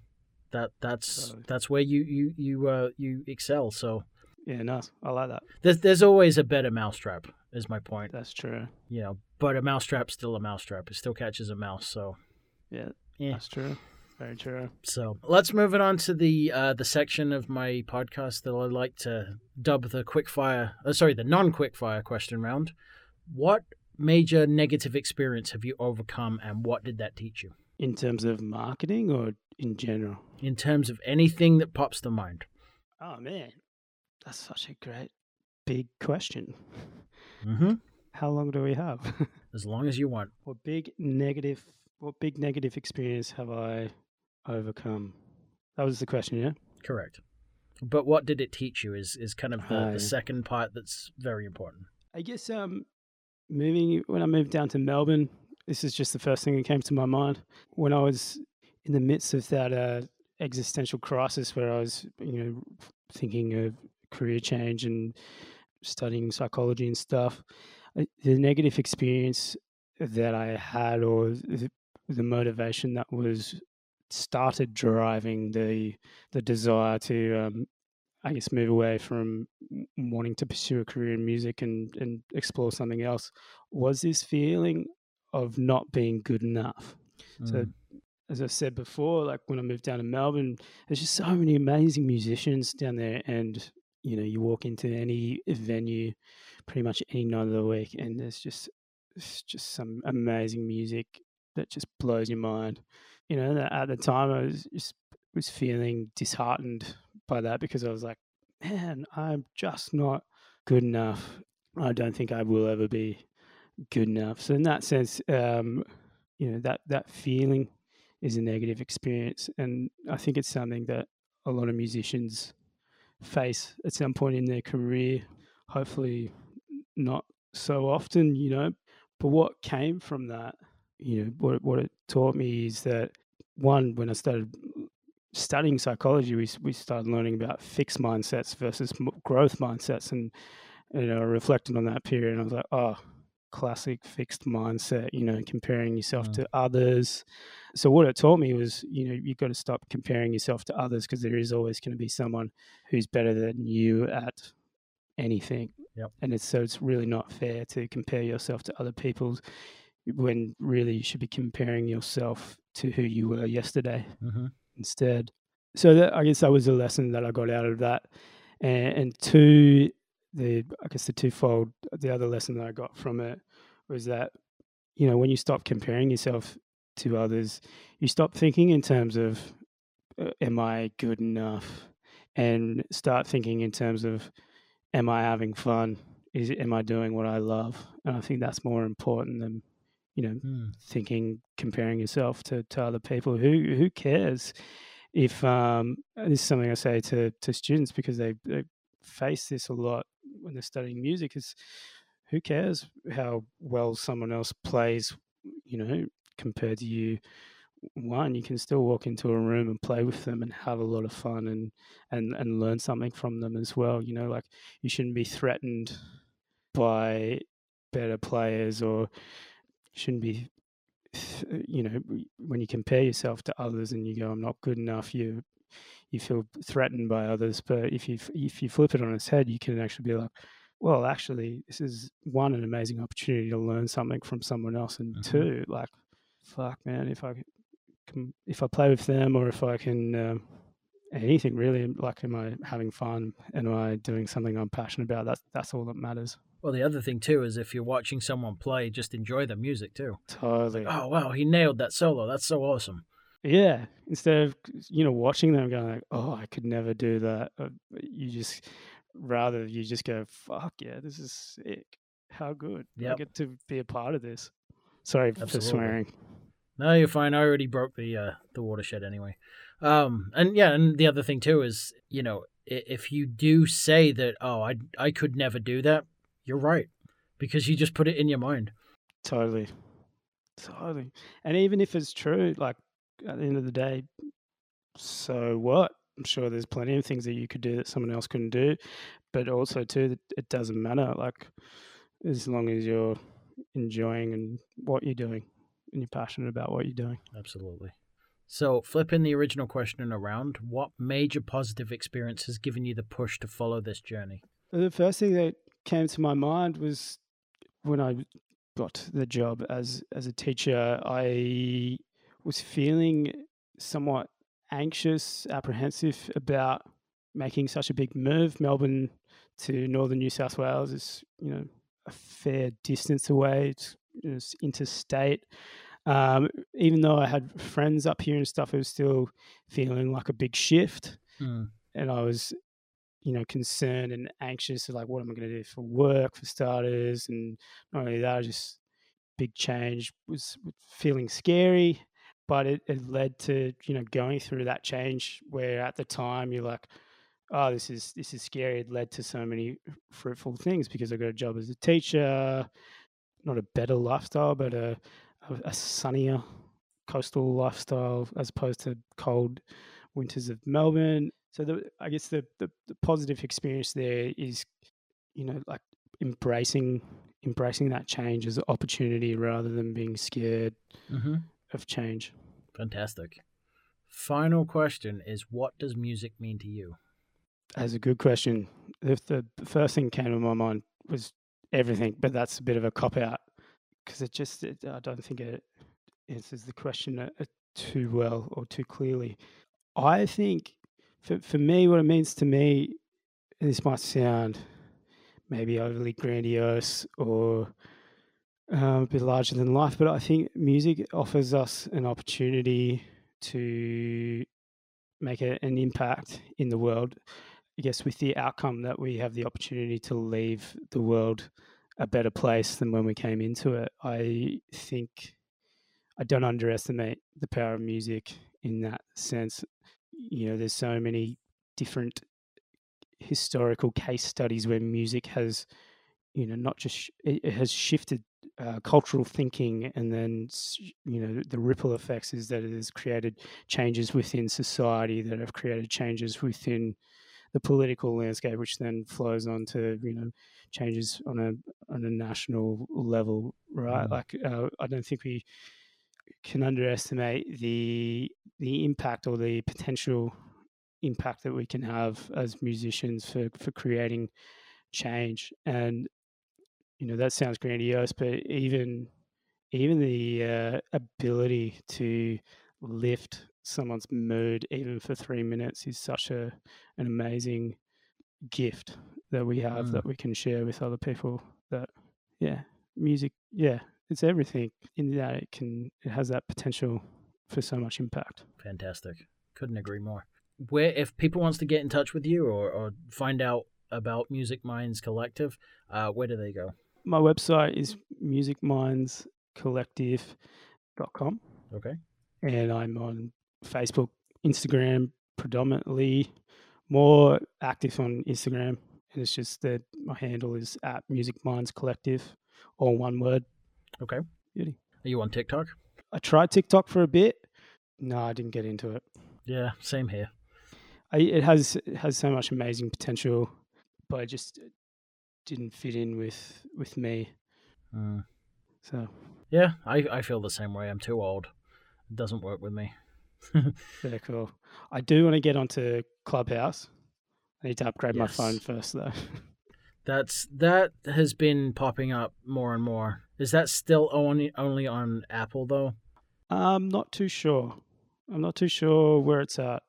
A: that that's that's where you you you uh you excel. So
B: yeah, nice. I like that.
A: There's there's always a better mousetrap. is my point.
B: That's true.
A: You know, but a mousetrap's still a mousetrap. It still catches a mouse. So
B: Yeah,
A: Yeah.
B: that's true. Very true.
A: So let's move it on to the uh, the section of my podcast that I like to dub the quickfire. Uh, sorry, the non-quickfire question round. What major negative experience have you overcome, and what did that teach you
B: In terms of marketing or in general?
A: in terms of anything that pops to mind?
B: Oh man, that's such a great big question.
A: Mm-hmm.
B: How long do we have? [laughs]
A: As long as you want.
B: what big negative? What big negative experience have I overcome? That was the question, yeah.
A: Correct. But what did it teach you is is kind of the, the second part that's very important.
B: I guess um, moving when I moved down to Melbourne, this is just the first thing that came to my mind when I was in the midst of that uh, existential crisis where I was, you know, thinking of career change and studying psychology and stuff. The negative experience that I had, or the, motivation that was started driving the the desire to um, I guess move away from wanting to pursue a career in music and, and explore something else was this feeling of not being good enough. So,
A: Mm.
B: as I said before, like when I moved down to Melbourne, there's just so many amazing musicians down there. And, you know, you walk into any venue pretty much any night of the week, and there's just, it's just some amazing music that just blows your mind. You know, at the time I was just was feeling disheartened by that because I was like, man, I'm just not good enough. I don't think I will ever be good enough. So in that sense, um, you know, that that feeling is a negative experience, and I think it's something that a lot of musicians face at some point in their career. Hopefully, not so often, you know. But what came from that, you know, what what it taught me is that one, when I started studying psychology, we we started learning about fixed mindsets versus m- growth mindsets, and you know, I reflected on that period, and I was like, oh, classic fixed mindset. You know, comparing yourself
A: Mm.
B: to others. So what it taught me was, you know, you've got to stop comparing yourself to others because there is always going to be someone who's better than you at anything.
A: Yep.
B: And it's so it's really not fair to compare yourself to other people's when really you should be comparing yourself to who you were yesterday
A: Mm-hmm.
B: Instead. So that I guess that was a lesson that I got out of that, and, and two, the I guess the twofold, the other lesson that I got from it was that you know when you stop comparing yourself to others, you stop thinking in terms of uh, am I good enough, and start thinking in terms of am I having fun? Is am I doing what I love? And I think that's more important than you know
A: Mm.
B: thinking comparing yourself to, to other people who who cares if um this is something i say to to students because they, they face this a lot when they're studying music is who cares how well someone else plays you know compared to you one you can still walk into a room and play with them and have a lot of fun and and and learn something from them as well you know like you shouldn't be threatened by better players or shouldn't be you know when you compare yourself to others and you go i'm not good enough you you feel threatened by others but if you if you flip it on its head you can actually be like well actually this is one an amazing opportunity to learn something from someone else and
A: Mhm.
B: two like fuck man if i can if i play with them or if i can um, anything really like am i having fun? Am i doing something i'm passionate about? That's that's all that matters
A: Well, the other thing too is if you're watching someone play, just enjoy the music too.
B: totally
A: Oh wow, he nailed that solo. That's so awesome.
B: Yeah, instead of you know watching them going like, "Oh, I could never do that," uh, you just rather you just go, "Fuck yeah, this is sick! How good! I get to be a part of this." Sorry for swearing.
A: No, you're fine. I already broke the uh, the watershed anyway. Um, and yeah, and the other thing too is, you know, if you do say that, oh, I I could never do that, you're right, because you just put it in your mind.
B: Totally, totally. And even if it's true, like at the end of the day, so what? I'm sure there's plenty of things that you could do that someone else couldn't do, but also too, it doesn't matter. Like as long as you're enjoying and what you're doing and you're passionate about what you're doing.
A: Absolutely. So, flipping the original question around, what major positive experience has given you the push to follow this journey?
B: The first thing that came to my mind was when I got the job as as a teacher, I was feeling somewhat anxious, apprehensive about making such a big move. Melbourne to northern New South Wales is, you know, a fair distance away. It's, it's interstate. Um, even though I had friends up here and stuff, it was still feeling like a big shift.
A: Mm.
B: And I was, you know, concerned and anxious, like what am I going to do for work, for starters, and not only that, just big change was feeling scary. But it, it led to you know going through that change where at the time you're like, oh, this is this is scary. It led to so many fruitful things because I got a job as a teacher, not a better lifestyle, but a a, a sunnier coastal lifestyle as opposed to cold winters of Melbourne. So the, I guess the, the, the positive experience there is, you know, like embracing embracing that change as an opportunity rather than being scared
A: Mm-hmm.
B: of change.
A: Fantastic. Final question is what does music mean to you?
B: That's a good question. The, the first thing came to my mind was everything, but that's a bit of a cop out because it just it, I don't think it answers the question uh, uh, too well or too clearly. I think for for me, what it means to me, this might sound maybe overly grandiose or um, a bit larger than life, but I think music offers us an opportunity to make a, an impact in the world. I guess with the outcome that we have the opportunity to leave the world a better place than when we came into it. I think I don't underestimate the power of music in that sense. You know, there's so many different historical case studies where music has, you know, not just it, it has shifted uh, cultural thinking, and then you know the ripple effects is that it has created changes within society that have created changes within the political landscape, which then flows on to you know changes on a on a national level, right?
A: Mm.
B: Like uh, I don't think we can underestimate the the impact or the potential impact that we can have as musicians for for creating change and you know that sounds grandiose but even even the uh, ability to lift someone's mood even for three minutes is such a an amazing gift that we have
A: Mm.
B: that we can share with other people that yeah music yeah it's everything in that it can it has that potential for so much impact
A: Fantastic. Couldn't agree more. Where if people wants to get in touch with you or, or find out about Music Minds Collective, uh, where do they go?
B: my website is musicmindscollective.com
A: Okay.
B: and i'm on facebook instagram predominantly more active on instagram and it's just that my handle is at music minds collective all one word
A: Okay.
B: Beauty.
A: Are you on TikTok?
B: i tried tiktok for a bit no i didn't get into it
A: Yeah, same here.
B: I, it has it has so much amazing potential, but it just didn't fit in with with me.
A: Mm.
B: So
A: Yeah, I, I feel the same way. I'm too old. It doesn't work with me. [laughs]
B: very cool. I do want to get onto Clubhouse. I need to upgrade my phone first, though. [laughs]
A: That's that has been popping up more and more. Is that still only only on Apple though?
B: I'm not too sure. I'm not too sure where it's at.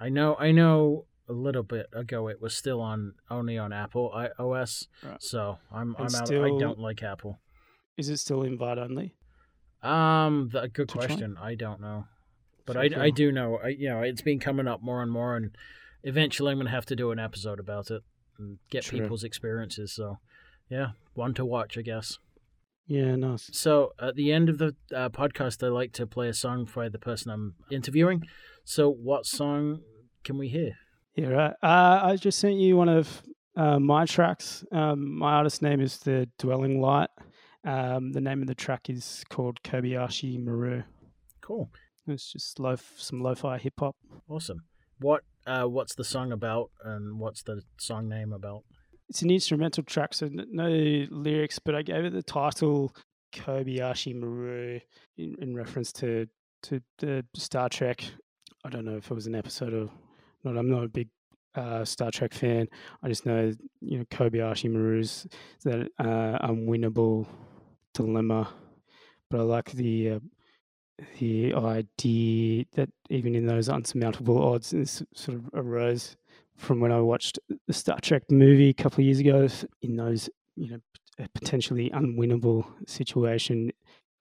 A: I know I know a little bit ago it was still on only on Apple iOS.
B: Right.
A: So I'm I'm
B: And
A: out. I don't like Apple.
B: Is it still invite only?
A: Um, the, good
B: To try?
A: question. I don't know, but
B: So
A: I, I do know. I you know it's been coming up more and more, and eventually I'm gonna have to do an episode about it and get
B: Sure.
A: people's experiences. So, yeah, one to watch, I guess.
B: Yeah, nice.
A: So at the end of the uh, podcast, I like to play a song for the person I'm interviewing. So, what song can we hear?
B: Yeah, right. Uh, I just sent you one of uh, my tracks. Um, my artist name is The Dwelling Light. Um, the name of the track is called Kobayashi Maru.
A: Cool,
B: It's just lo- some lo-fi hip hop.
A: awesome. What uh, what's the song about, and what's the song name about?
B: It's an instrumental track, so no lyrics, but I gave it the title Kobayashi Maru in, in reference to to the Star Trek. I don't know if it was an episode or not. I'm not a big uh, Star Trek fan. I just know, you know, Kobayashi Maru's that uh, unwinnable dilemma. But I like the uh, the idea that even in those unsurmountable odds, this sort of arose from when I watched the Star Trek movie a couple of years ago. In those, you know, a potentially unwinnable situation.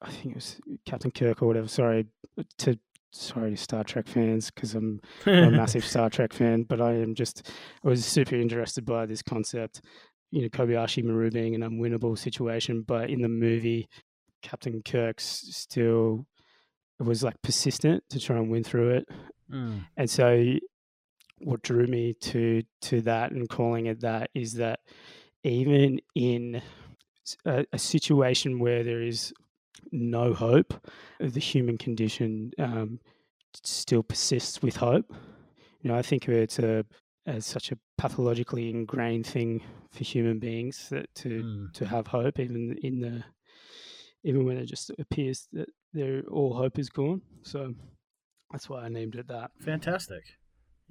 B: I think it was Captain Kirk or whatever. Sorry to sorry to Star Trek fans because I'm, I'm a [laughs] massive Star Trek fan, but I am just I was super interested by this concept. You know, Kobayashi Maru being an unwinnable situation, but in the movie, Captain Kirk's still was like persistent to try and win through it,
A: Mm.
B: and so what drew me to to that and calling it that is that even in a situation where there is no hope, the human condition um, still persists with hope. You know, I think of it uh, as such a pathologically ingrained thing for human beings that to
A: Mm.
B: to have hope, even in the even when it just appears that all hope is gone. So that's why I named it that.
A: Fantastic.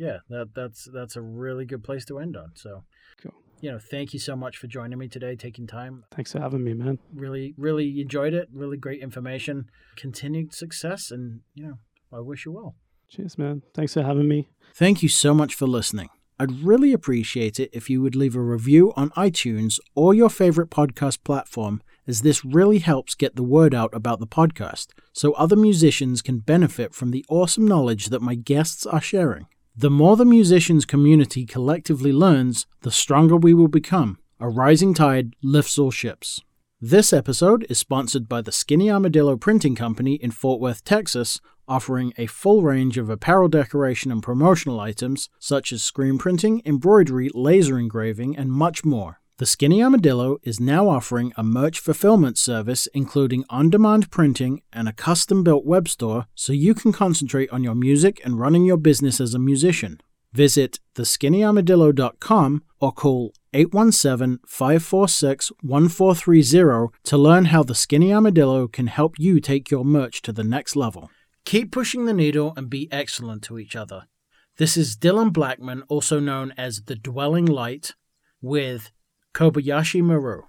A: Yeah, that that's that's a really good place to end on. So,
B: Cool.
A: you know, thank you so much for joining me today, taking time.
B: Thanks for having me, man.
A: Really, really enjoyed it. Really great information. Continued success, and you know, I wish you well.
B: Cheers, man. Thanks for having me.
A: Thank you so much for listening. I'd really appreciate it if you would leave a review on iTunes or your favorite podcast platform, as this really helps get the word out about the podcast so other musicians can benefit from the awesome knowledge that my guests are sharing. The more the musicians community collectively learns, the stronger we will become. A rising tide lifts all ships. This episode is sponsored by the Skinny Armadillo Printing Company in Fort Worth, Texas, offering a full range of apparel decoration and promotional items such as screen printing, embroidery, laser engraving, and much more. The Skinny Armadillo is now offering a merch fulfillment service including on demand printing and a custom built web store so you can concentrate on your music and running your business as a musician. Visit theskinnyarmadillo.com or call 817 546 1430 to learn how the Skinny Armadillo can help you take your merch to the next level. Keep pushing the needle and be excellent to each other. This is Dylan Blackman, also known as the Dwelling Light, with Kobayashi Maru.